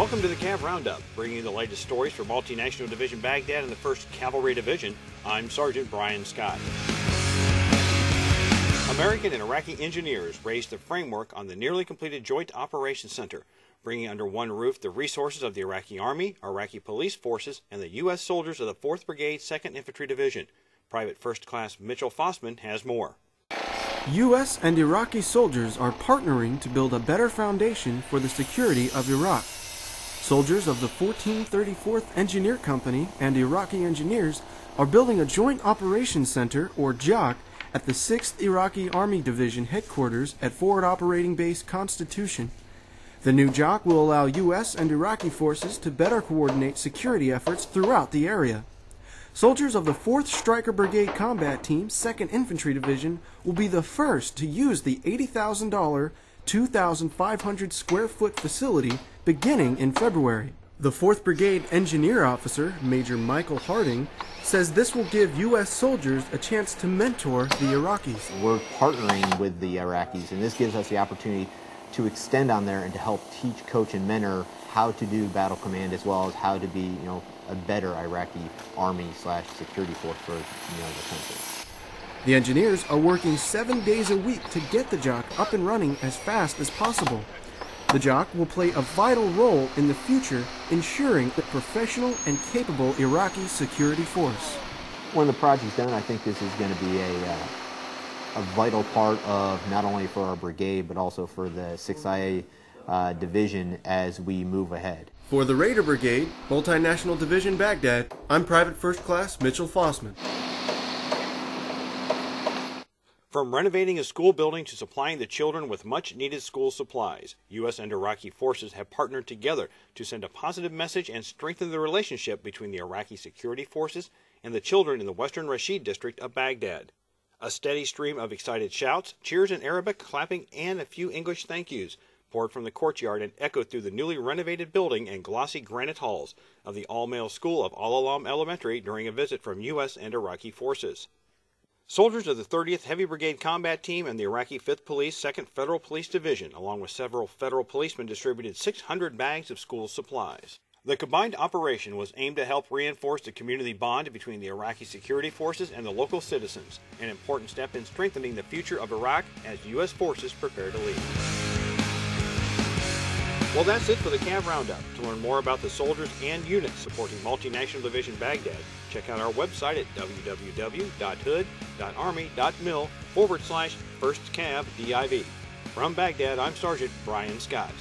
Welcome to the Cav Roundup, bringing you the latest stories for Multinational Division Baghdad and the 1st Cavalry Division. I'm Sergeant Brian Scott. American and Iraqi engineers raised the framework on the nearly completed Joint Operations Center, bringing under one roof the resources of the Iraqi Army, Iraqi police forces, and the U.S. soldiers of the 4th Brigade, 2nd Infantry Division. Private First Class Mitchell Fossman has more. U.S. and Iraqi soldiers are partnering to build a better foundation for the security of Iraq. Soldiers of the 1434th Engineer Company and Iraqi engineers are building a joint operations center, or JOC, at the 6th Iraqi Army Division headquarters at Forward Operating Base Constitution. The new JOC will allow U.S. and Iraqi forces to better coordinate security efforts throughout the area. Soldiers of the 4th Stryker Brigade Combat Team, 2nd Infantry Division, will be the first to use the $80,000 2,500 square foot facility beginning in February. The 4th Brigade Engineer Officer, Major Michael Harding, says this will give U.S. soldiers a chance to mentor the Iraqis. We're partnering with the Iraqis, and this gives us the opportunity to extend on there and to help teach, coach, and mentor how to do battle command as well as how to be, you know, a better Iraqi army slash security force for you know, the country. The engineers are working seven days a week to get the JOC up and running as fast as possible. The JOC will play a vital role in the future, ensuring a professional and capable Iraqi security force. When the project's done, I think this is going to be a, uh, a vital part of not only for our brigade, but also for the 6IA uh, division as we move ahead. For the Raider Brigade, Multinational Division Baghdad, I'm Private First Class Mitchell Fossman. From renovating a school building to supplying the children with much needed school supplies, U.S. and Iraqi forces have partnered together to send a positive message and strengthen the relationship between the Iraqi security forces and the children in the western Rashid district of Baghdad. A steady stream of excited shouts, cheers in Arabic, clapping, and a few English thank yous poured from the courtyard and echoed through the newly renovated building and glossy granite halls of the all male school of Al Alam Elementary during a visit from U.S. and Iraqi forces. Soldiers of the 30th Heavy Brigade Combat Team and the Iraqi 5th Police 2nd Federal Police Division, along with several federal policemen, distributed 600 bags of school supplies. The combined operation was aimed to help reinforce the community bond between the Iraqi security forces and the local citizens, an important step in strengthening the future of Iraq as U.S. forces prepare to leave. Well, that's it for the CAV Roundup. To learn more about the soldiers and units supporting Multinational Division Baghdad, check out our website at www.hood.army.mil forward slash first cav div. From Baghdad, I'm Sergeant Brian Scott.